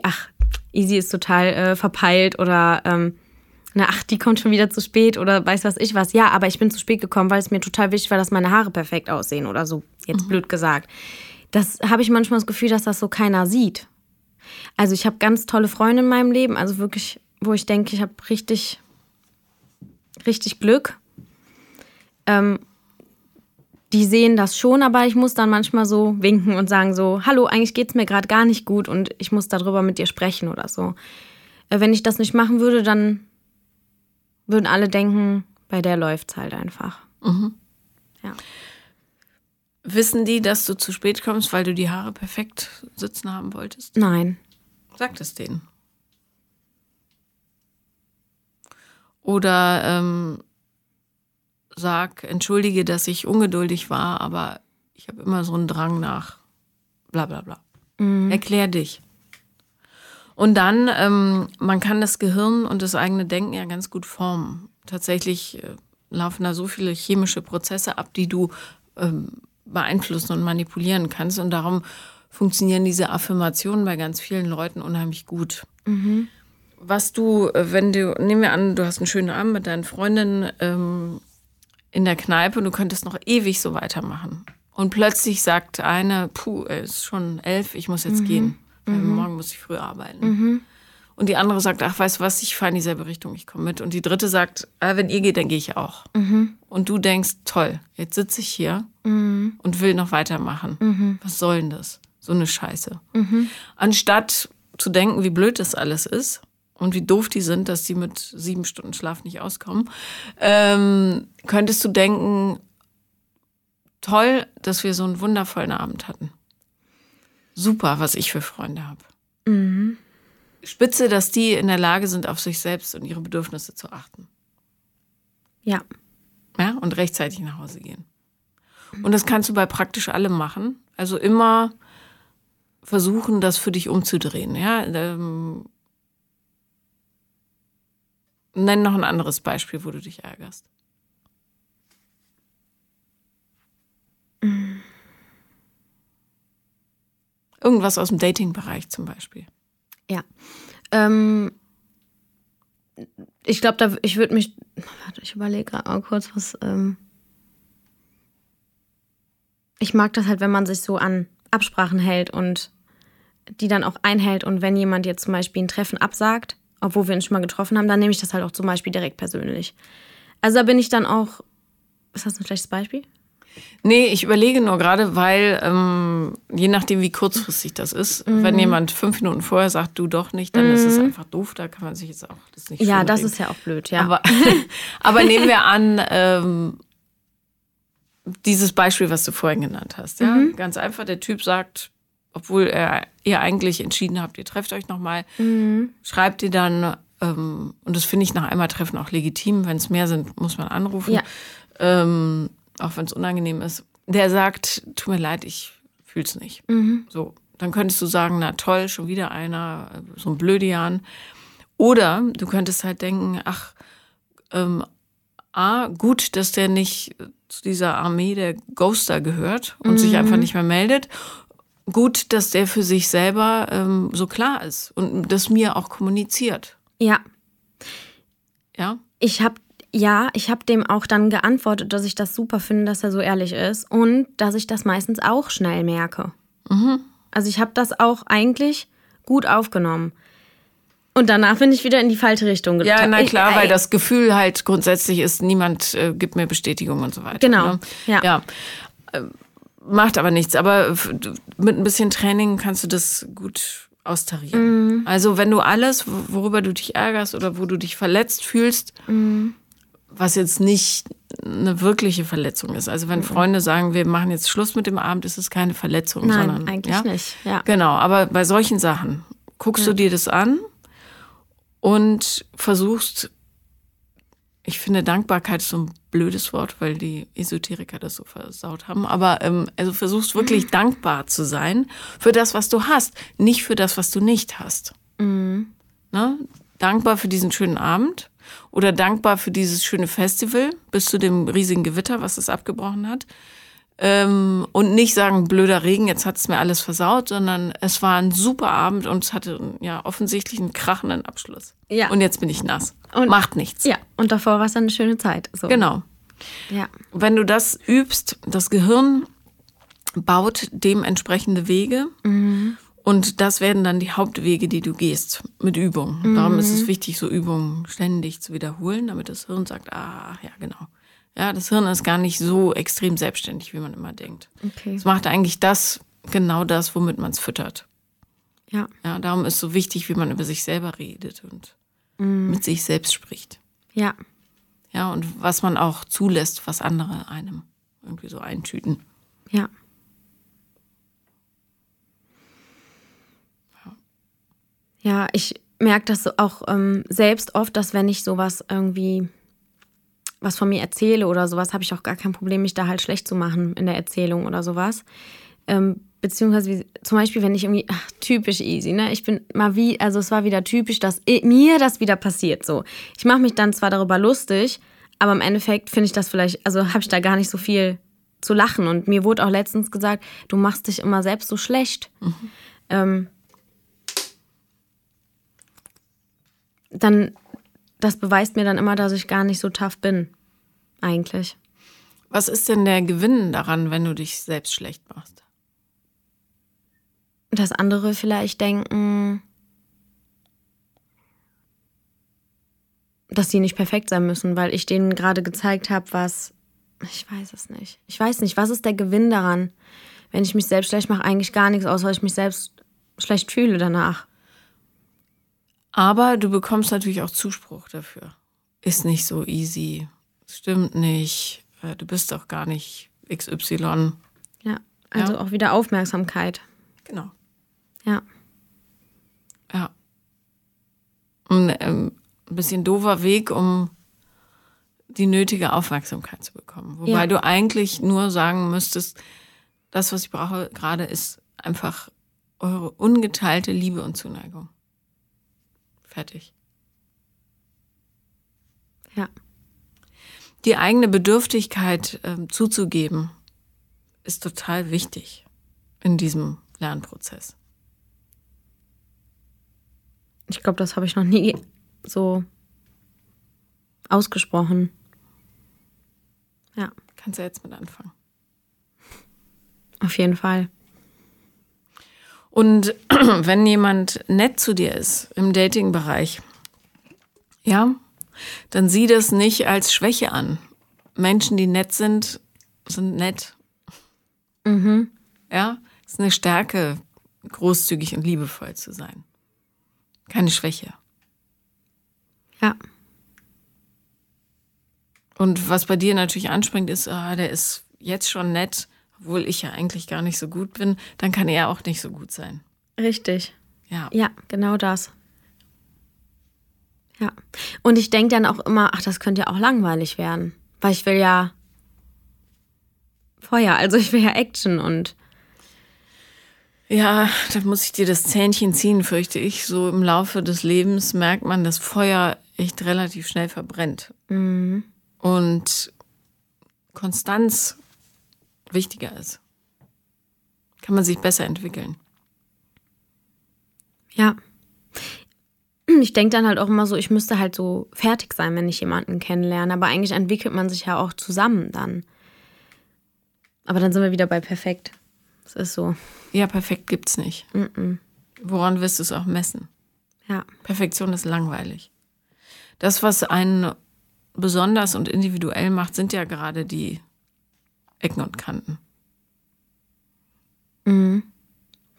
ach, Easy ist total äh, verpeilt oder ähm, na, ach, die kommt schon wieder zu spät oder weiß was ich was. Ja, aber ich bin zu spät gekommen, weil es mir total wichtig war, dass meine Haare perfekt aussehen oder so, jetzt blöd gesagt. Das habe ich manchmal das Gefühl, dass das so keiner sieht. Also ich habe ganz tolle Freunde in meinem Leben, also wirklich, wo ich denke, ich habe richtig, richtig Glück. Ähm, die sehen das schon, aber ich muss dann manchmal so winken und sagen so, hallo, eigentlich geht's mir gerade gar nicht gut und ich muss darüber mit dir sprechen oder so. Äh, Wenn ich das nicht machen würde, dann würden alle denken, bei der läuft's halt einfach. Ja. Wissen die, dass du zu spät kommst, weil du die Haare perfekt sitzen haben wolltest? Nein. Sag es denen. Oder ähm, sag, entschuldige, dass ich ungeduldig war, aber ich habe immer so einen Drang nach bla bla bla. Erklär dich. Und dann, ähm, man kann das Gehirn und das eigene Denken ja ganz gut formen. Tatsächlich äh, laufen da so viele chemische Prozesse ab, die du ähm, beeinflussen und manipulieren kannst. Und darum funktionieren diese Affirmationen bei ganz vielen Leuten unheimlich gut. Was du, äh, wenn du, nehmen wir an, du hast einen schönen Abend mit deinen Freundinnen ähm, in der Kneipe und du könntest noch ewig so weitermachen. Und plötzlich sagt eine, puh, es ist schon elf, ich muss jetzt Mhm. gehen. Weil Morgen muss ich früh arbeiten. Und die andere sagt, ach, weißt du was, ich fahre in dieselbe Richtung, ich komme mit. Und die dritte sagt, ah, wenn ihr geht, dann gehe ich auch. Mhm. Und du denkst, toll, jetzt sitze ich hier und will noch weitermachen. Mhm. Was soll denn das? So eine Scheiße. Anstatt zu denken, wie blöd das alles ist und wie doof die sind, dass die mit sieben Stunden Schlaf nicht auskommen, ähm, könntest du denken, toll, dass wir so einen wundervollen Abend hatten. Super, was ich für Freunde habe. Spitze, dass die in der Lage sind, auf sich selbst und ihre Bedürfnisse zu achten. Ja. Ja, und rechtzeitig nach Hause gehen. Und das kannst du bei praktisch allem machen. Also immer versuchen, das für dich umzudrehen. Ja, ähm, nenn noch ein anderes Beispiel, wo du dich ärgerst. Irgendwas aus dem Dating-Bereich zum Beispiel. Ja. Ähm, ich glaube, da ich würde mich. Warte, ich überlege gerade mal kurz, was. Ähm, ich mag das halt, wenn man sich so an Absprachen hält und die dann auch einhält. Und wenn jemand jetzt zum Beispiel ein Treffen absagt, obwohl wir uns schon mal getroffen haben, dann nehme ich das halt auch zum Beispiel direkt persönlich. Also da bin ich dann auch. Ist das ein schlechtes Beispiel? Nee, ich überlege nur gerade, weil ähm, je nachdem, wie kurzfristig das ist, Mhm. wenn jemand fünf Minuten vorher sagt, du doch nicht, dann ist es einfach doof. Da kann man sich jetzt auch das nicht Ja, das schönreden. ist ja auch blöd, ja. Aber, aber nehmen wir an, ähm, dieses Beispiel, was du vorhin genannt hast. Ja? Mhm. Ganz einfach, der Typ sagt, obwohl er, ihr eigentlich entschieden habt, ihr trefft euch nochmal, Mhm. schreibt ihr dann, ähm, und das finde ich nach einmal Treffen auch legitim, wenn es mehr sind, muss man anrufen, Ja. ähm, auch wenn es unangenehm ist. Der sagt, tut mir leid, ich fühl's nicht. Mhm. So, dann könntest du sagen, na toll, schon wieder einer, äh, so ein Blödian. Oder du könntest halt denken, ach, ähm, A, gut, dass der nicht zu dieser Armee der Ghoster gehört und sich einfach nicht mehr meldet. Gut, dass der für sich selber ähm, so klar ist und das mir auch kommuniziert. ja. Ja? Ich habe ja, ich habe dem auch dann geantwortet, dass ich das super finde, dass er so ehrlich ist und dass ich das meistens auch schnell merke. Also ich habe das auch eigentlich gut aufgenommen. Und danach bin ich wieder in die falsche Richtung Ja, geta- na Ich- klar, weil ey, das Gefühl halt grundsätzlich ist, niemand äh, gibt mir Bestätigung und so weiter. Genau, Ne? ja. ja. Macht aber nichts. Aber mit ein bisschen Training kannst du das gut austarieren. Mhm. Also wenn du alles, wo- worüber du dich ärgerst oder wo du dich verletzt fühlst, Mhm. was jetzt nicht eine wirkliche Verletzung ist. Also wenn Mhm. Freunde sagen, wir machen jetzt Schluss mit dem Abend, ist es keine Verletzung, Nein, sondern eigentlich ja? nicht. Ja. Genau, aber bei solchen Sachen guckst du dir das an und versuchst, ich finde Dankbarkeit so ein blödes Wort, weil die Esoteriker das so versaut haben, aber ähm, also versuchst wirklich dankbar zu sein für das, was du hast, nicht für das, was du nicht hast. Ne? Dankbar für diesen schönen Abend oder dankbar für dieses schöne Festival bis zu dem riesigen Gewitter, was es abgebrochen hat. Ähm, und nicht sagen, blöder Regen, jetzt hat es mir alles versaut, sondern es war ein super Abend und es hatte ja offensichtlich einen krachenden Abschluss. Ja. Und jetzt bin ich nass. Und- Macht nichts. Ja, und davor war es dann eine schöne Zeit. So. Genau. Ja. Wenn du das übst, das Gehirn baut dementsprechende Wege und das werden dann die Hauptwege, die du gehst mit Übung. Darum ist es wichtig, so Übungen ständig zu wiederholen, damit das Hirn sagt, ah, ja, genau. Ja, das Hirn ist gar nicht so extrem selbstständig, wie man immer denkt. Okay. Es macht eigentlich das, genau das, womit man es füttert. Ja. Ja, darum ist so wichtig, wie man über sich selber redet und mit sich selbst spricht. Ja. Ja, und was man auch zulässt, was andere einem irgendwie so eintüten. Ja. Ja, ich merke das auch ähm, selbst oft, dass wenn ich sowas irgendwie was von mir erzähle oder sowas, habe ich auch gar kein Problem, mich da halt schlecht zu machen in der Erzählung oder sowas. Ähm, beziehungsweise wie, zum Beispiel, wenn ich irgendwie, ach, typisch easy, ne? Ich bin mal wie, also es war wieder typisch, dass mir das wieder passiert. So, ich mache mich dann zwar darüber lustig, aber im Endeffekt finde ich das vielleicht, also habe ich da gar nicht so viel zu lachen. Und mir wurde auch letztens gesagt, du machst dich immer selbst so schlecht. Ähm, dann, das beweist mir dann immer, dass ich gar nicht so tough bin. Eigentlich. Was ist denn der Gewinn daran, wenn du dich selbst schlecht machst? Dass andere vielleicht denken, dass sie nicht perfekt sein müssen, weil ich denen gerade gezeigt habe, was. Ich weiß es nicht. Ich weiß nicht, was ist der Gewinn daran, wenn ich mich selbst schlecht mache? Eigentlich gar nichts, außer ich mich selbst schlecht fühle danach. Aber du bekommst natürlich auch Zuspruch dafür. Ist nicht so easy. Stimmt nicht. Äh, du bist doch gar nicht XY. Ja, also ja. auch wieder Aufmerksamkeit. Genau. Ja. Ja. Und, ähm, ein bisschen doofer Weg, um die nötige Aufmerksamkeit zu bekommen. Wobei ja. du eigentlich nur sagen müsstest, das, was ich brauche gerade, ist einfach eure ungeteilte Liebe und Zuneigung. Fertig. Ja. Die eigene Bedürftigkeit äh, zuzugeben, ist total wichtig in diesem Lernprozess. Ich glaube, das habe ich noch nie so ausgesprochen. Ja. Kannst du jetzt mit anfangen. Auf jeden Fall. Und wenn jemand nett zu dir ist im Dating-Bereich, ja, dann sieh das nicht als Schwäche an. Menschen, die nett sind, sind nett. Mhm. Ja, es ist eine Stärke, großzügig und liebevoll zu sein. Keine Schwäche. Ja. Und was bei dir natürlich anspringt, ist, ah, der ist jetzt schon nett, obwohl ich ja eigentlich gar nicht so gut bin, dann kann er auch nicht so gut sein. Richtig. Ja. Ja, genau das. Ja. Und ich denke dann auch immer, ach, das könnte ja auch langweilig werden. Weil ich will ja Feuer, also ich will ja Action und. Ja, da muss ich dir das Zähnchen ziehen, fürchte ich. So im Laufe des Lebens merkt man, dass Feuer echt relativ schnell verbrennt. Mhm. Und Konstanz wichtiger ist. Kann man sich besser entwickeln. Ja. Ich denke dann halt auch immer so, ich müsste halt so fertig sein, wenn ich jemanden kennenlerne. Aber eigentlich entwickelt man sich ja auch zusammen dann. Aber dann sind wir wieder bei perfekt. Das ist so. Ja, perfekt gibt's nicht. Mm -mm. Woran wirst du es auch messen? Ja. Perfektion ist langweilig. Das, was einen besonders und individuell macht, sind ja gerade die Ecken und Kanten. Mhm.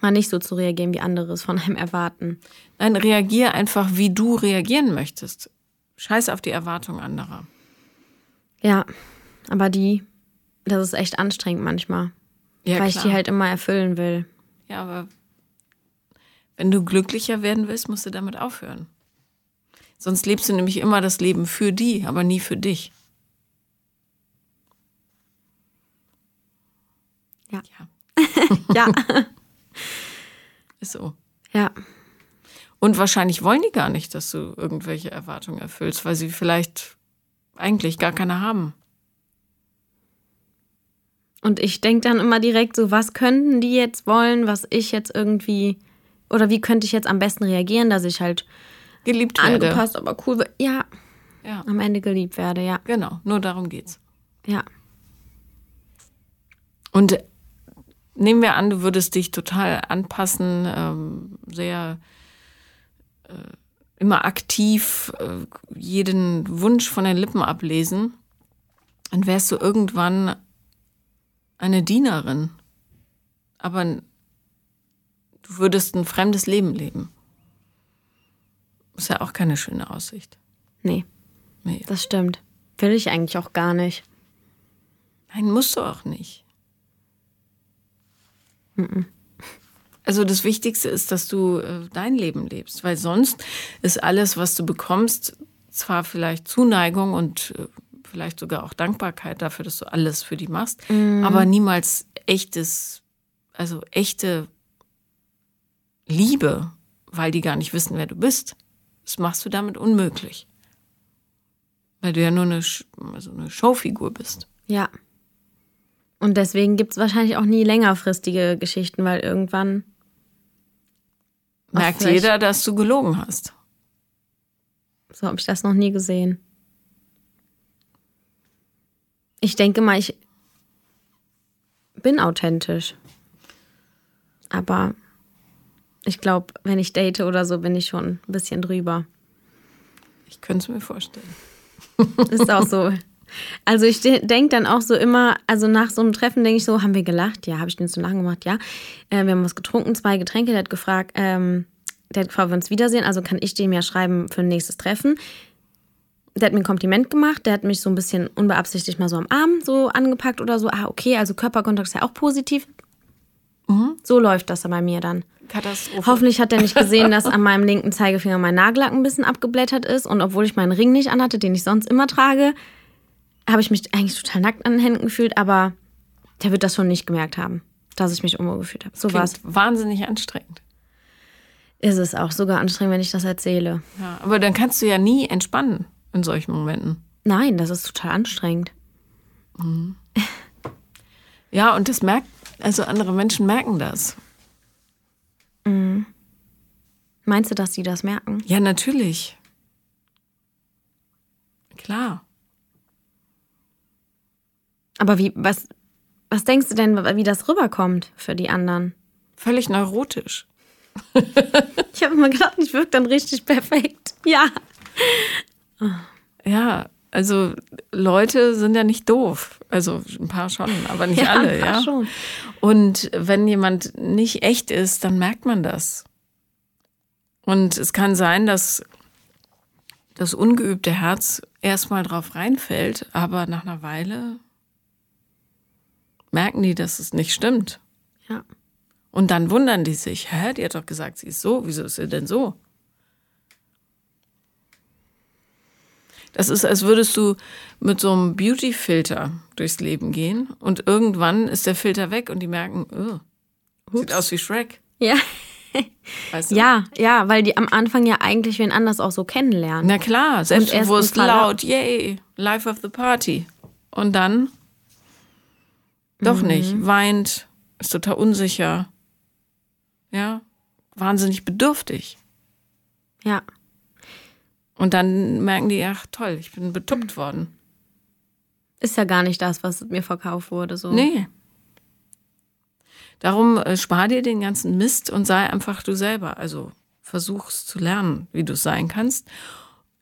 Mal nicht so zu reagieren, wie andere es von einem erwarten. Nein, reagier einfach, wie du reagieren möchtest. Scheiß auf die Erwartungen anderer. Ja, aber die, das ist echt anstrengend manchmal. Ja, weil klar. ich die halt immer erfüllen will. Ja, aber wenn du glücklicher werden willst, musst du damit aufhören. Sonst lebst du nämlich immer das Leben für die, aber nie für dich. Ja. Ja. ja. Ist so. Ja. Und wahrscheinlich wollen die gar nicht, dass du irgendwelche Erwartungen erfüllst, weil sie vielleicht eigentlich gar keine haben. Und ich denke dann immer direkt so, was könnten die jetzt wollen, was ich jetzt irgendwie, oder wie könnte ich jetzt am besten reagieren, dass ich halt geliebt werde. Angepasst, aber cool. Ja. Ja. Am Ende geliebt werde, ja. Genau, nur darum geht's. Ja. Und nehmen wir an, du würdest dich total anpassen, ähm, sehr äh, immer aktiv äh, jeden Wunsch von den Lippen ablesen, dann wärst du irgendwann eine Dienerin. Aber du würdest ein fremdes Leben leben. Ist ja auch keine schöne Aussicht. Nee. Nee. Das stimmt. Will ich eigentlich auch gar nicht. Nein, musst du auch nicht. Also das Wichtigste ist, dass du äh, dein Leben lebst, weil sonst ist alles, was du bekommst, zwar vielleicht Zuneigung und äh, vielleicht sogar auch Dankbarkeit dafür, dass du alles für die machst, mhm. aber niemals echtes, also echte Liebe, weil die gar nicht wissen, wer du bist. Das machst du damit unmöglich. Weil du ja nur eine, also eine Showfigur bist. Ja. Und deswegen gibt es wahrscheinlich auch nie längerfristige Geschichten, weil irgendwann merkt jeder, dass du gelogen hast. So habe ich das noch nie gesehen. Ich denke mal, ich bin authentisch. Aber ich glaube, wenn ich date oder so, bin ich schon ein bisschen drüber. Ich könnte es mir vorstellen. Ist auch so. Also ich denke dann auch so immer, also nach so einem Treffen denke ich so, haben wir gelacht? Ja, habe ich den so lange gemacht? Ja. Äh, wir haben was getrunken, zwei Getränke. Der hat gefragt, ähm, der hat gefragt, ob wir uns wiedersehen. Also kann ich dem ja schreiben für ein nächstes Treffen. Der hat mir ein Kompliment gemacht. Der hat mich so ein bisschen unbeabsichtigt mal so am Arm so angepackt oder so. Ah, okay, also Körperkontakt ist ja auch positiv. Mhm. So läuft das bei mir dann. Katastrophe. Hoffentlich hat er nicht gesehen, dass an meinem linken Zeigefinger mein Nagellack ein bisschen abgeblättert ist. Und obwohl ich meinen Ring nicht anhatte, den ich sonst immer trage, habe ich mich eigentlich total nackt an den Händen gefühlt. Aber der wird das schon nicht gemerkt haben, dass ich mich unwohl gefühlt habe. So war es. Wahnsinnig anstrengend. Ist es auch sogar anstrengend, wenn ich das erzähle. Ja, aber dann kannst du ja nie entspannen in solchen Momenten. Nein, das ist total anstrengend. Mhm. Ja, und das merkt, also andere Menschen merken das. Mhm. Meinst du, dass sie das merken? Ja, natürlich. Klar. Aber wie, was, was denkst du denn, wie das rüberkommt für die anderen? Völlig neurotisch. ich habe immer gedacht, ich wirke dann richtig perfekt. Ja. Ja, also Leute sind ja nicht doof. Also ein paar schon, aber nicht ja, alle, ja. Schon. Und wenn jemand nicht echt ist, dann merkt man das. Und es kann sein, dass das ungeübte Herz erstmal drauf reinfällt, aber nach einer Weile merken die, dass es nicht stimmt. Ja. Und dann wundern die sich, hä, die hat doch gesagt, sie ist so, wieso ist sie denn so? Das ist, als würdest du mit so einem Beauty-Filter durchs Leben gehen und irgendwann ist der Filter weg und die merken, oh, sieht aus wie Shrek. Ja. Weißt du? Ja, ja, weil die am Anfang ja eigentlich wen anders auch so kennenlernen. Na klar, selbstbewusst, laut, yay, life of the party. Und dann doch mhm. nicht, weint, ist total unsicher. Ja, wahnsinnig bedürftig. Ja. Und dann merken die, ach toll, ich bin betuppt worden. Ist ja gar nicht das, was mir verkauft wurde. So. Nee. Darum äh, spar dir den ganzen Mist und sei einfach du selber. Also versuch's zu lernen, wie du sein kannst,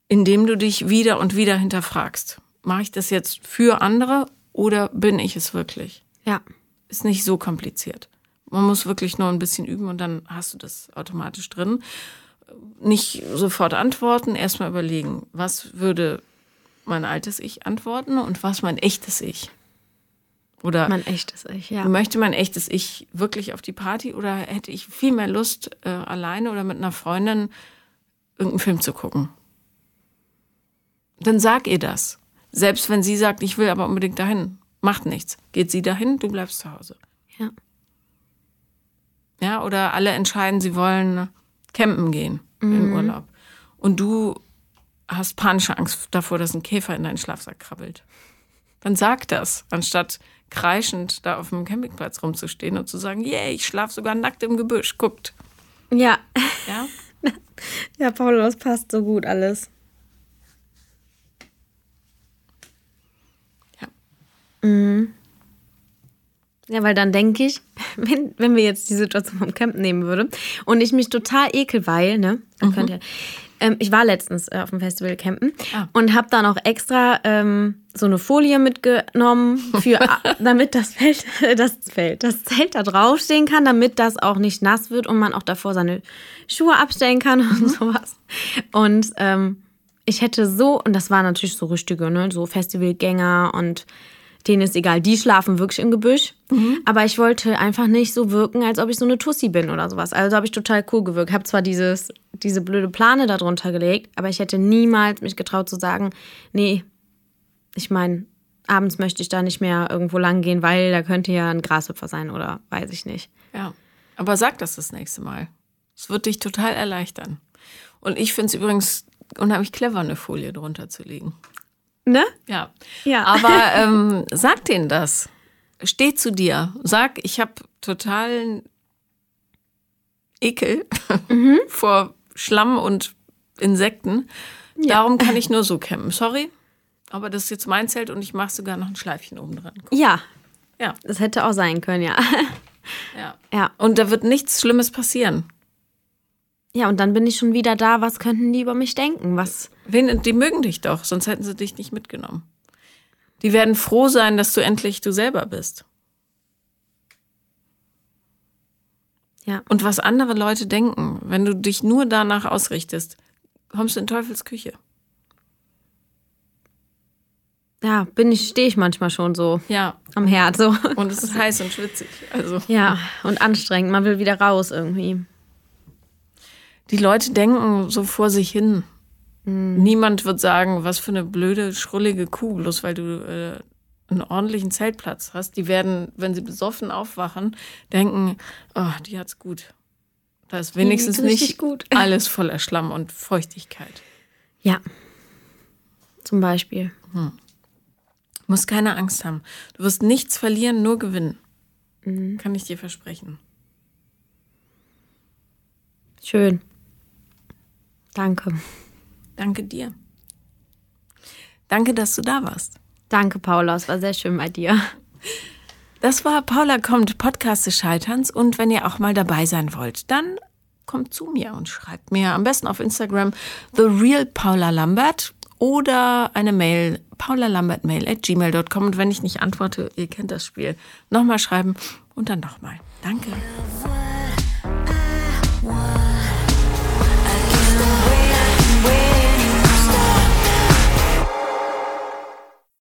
indem du dich wieder und wieder hinterfragst. Mache ich das jetzt für andere oder bin ich es wirklich? Ja. Ist nicht so kompliziert. Man muss wirklich nur ein bisschen üben und dann hast du das automatisch drin nicht sofort antworten, erstmal überlegen, was würde mein altes Ich antworten und was mein echtes Ich. Oder mein echtes Ich, ja. Möchte mein echtes Ich wirklich auf die Party oder hätte ich viel mehr Lust, äh, alleine oder mit einer Freundin irgendeinen Film zu gucken? Dann sag ihr das. Selbst wenn sie sagt, ich will aber unbedingt dahin, macht nichts. Geht sie dahin, du bleibst zu Hause. Ja. Ja, oder alle entscheiden, sie wollen campen gehen mhm. im Urlaub. Und du hast panische Angst davor, dass ein Käfer in deinen Schlafsack krabbelt. Dann sag das, anstatt kreischend da auf dem Campingplatz rumzustehen und zu sagen, yeah, ich schlafe sogar nackt im Gebüsch, guckt. Ja. Ja? ja, Paul, das passt so gut alles. Mhm. Ja, weil dann denke ich, wenn, wenn wir jetzt die Situation vom Camp nehmen würden und ich mich total ekel, weil, ne, mhm. könnt ihr, ähm, ich war letztens äh, auf dem Festival campen ah. und habe dann auch extra ähm, so eine Folie mitgenommen, für, damit das Feld, das Feld, das Zelt da draufstehen kann, damit das auch nicht nass wird und man auch davor seine Schuhe abstellen kann und mhm. sowas. Und ähm, ich hätte so, und das war natürlich so richtige, ne, so Festivalgänger und denen ist egal, die schlafen wirklich im Gebüsch. Mhm. Aber ich wollte einfach nicht so wirken, als ob ich so eine Tussi bin oder sowas. Also habe ich total cool gewirkt. Habe zwar dieses, diese blöde Plane darunter gelegt, aber ich hätte niemals mich getraut zu sagen, nee, ich meine, abends möchte ich da nicht mehr irgendwo lang gehen, weil da könnte ja ein Grashüpfer sein oder weiß ich nicht. Ja, aber sag das das nächste Mal. Es wird dich total erleichtern. Und ich finde es übrigens unheimlich clever, eine Folie drunter zu legen. Ne? Ja. ja. Aber ähm, sag denen das. Steh zu dir. Sag, ich habe totalen Ekel mhm. vor Schlamm und Insekten. Ja. Darum kann ich nur so campen. Sorry. Aber das ist jetzt mein Zelt und ich mache sogar noch ein Schleifchen oben dran. Ja, Ja, das hätte auch sein können, ja. ja. Ja. Und da wird nichts Schlimmes passieren. Ja, und dann bin ich schon wieder da. Was könnten die über mich denken? Was? Wen, die mögen dich doch, sonst hätten sie dich nicht mitgenommen. Die werden froh sein, dass du endlich du selber bist. Ja. Und was andere Leute denken, wenn du dich nur danach ausrichtest, kommst du in Teufels Küche. Ja, bin ich, stehe ich manchmal schon so Ja, am Herd, so. und es ist heiß und schwitzig. Also Ja, und anstrengend. Man will wieder raus irgendwie. Die Leute denken so vor sich hin. Niemand wird sagen, was für eine blöde, schrullige Kuh, bloß weil du äh, einen ordentlichen Zeltplatz hast. Die werden, wenn sie besoffen aufwachen, denken, oh, die hat's gut. Da ist wenigstens nicht gut. alles voller Schlamm und Feuchtigkeit. Ja. Zum Beispiel. Du musst keine Angst haben. Du wirst nichts verlieren, nur gewinnen. Kann ich dir versprechen. Schön. Danke. Danke dir. Danke, dass du da warst. Danke, Paula. Es war sehr schön bei dir. Das war Paula kommt, Podcast des Scheiterns. Und wenn ihr auch mal dabei sein wollt, dann kommt zu mir und schreibt mir am besten auf Instagram The Real Paula Lambert oder eine Mail paulalambertmail at gmail.com. Und wenn ich nicht antworte, ihr kennt das Spiel, nochmal schreiben und dann nochmal. Danke.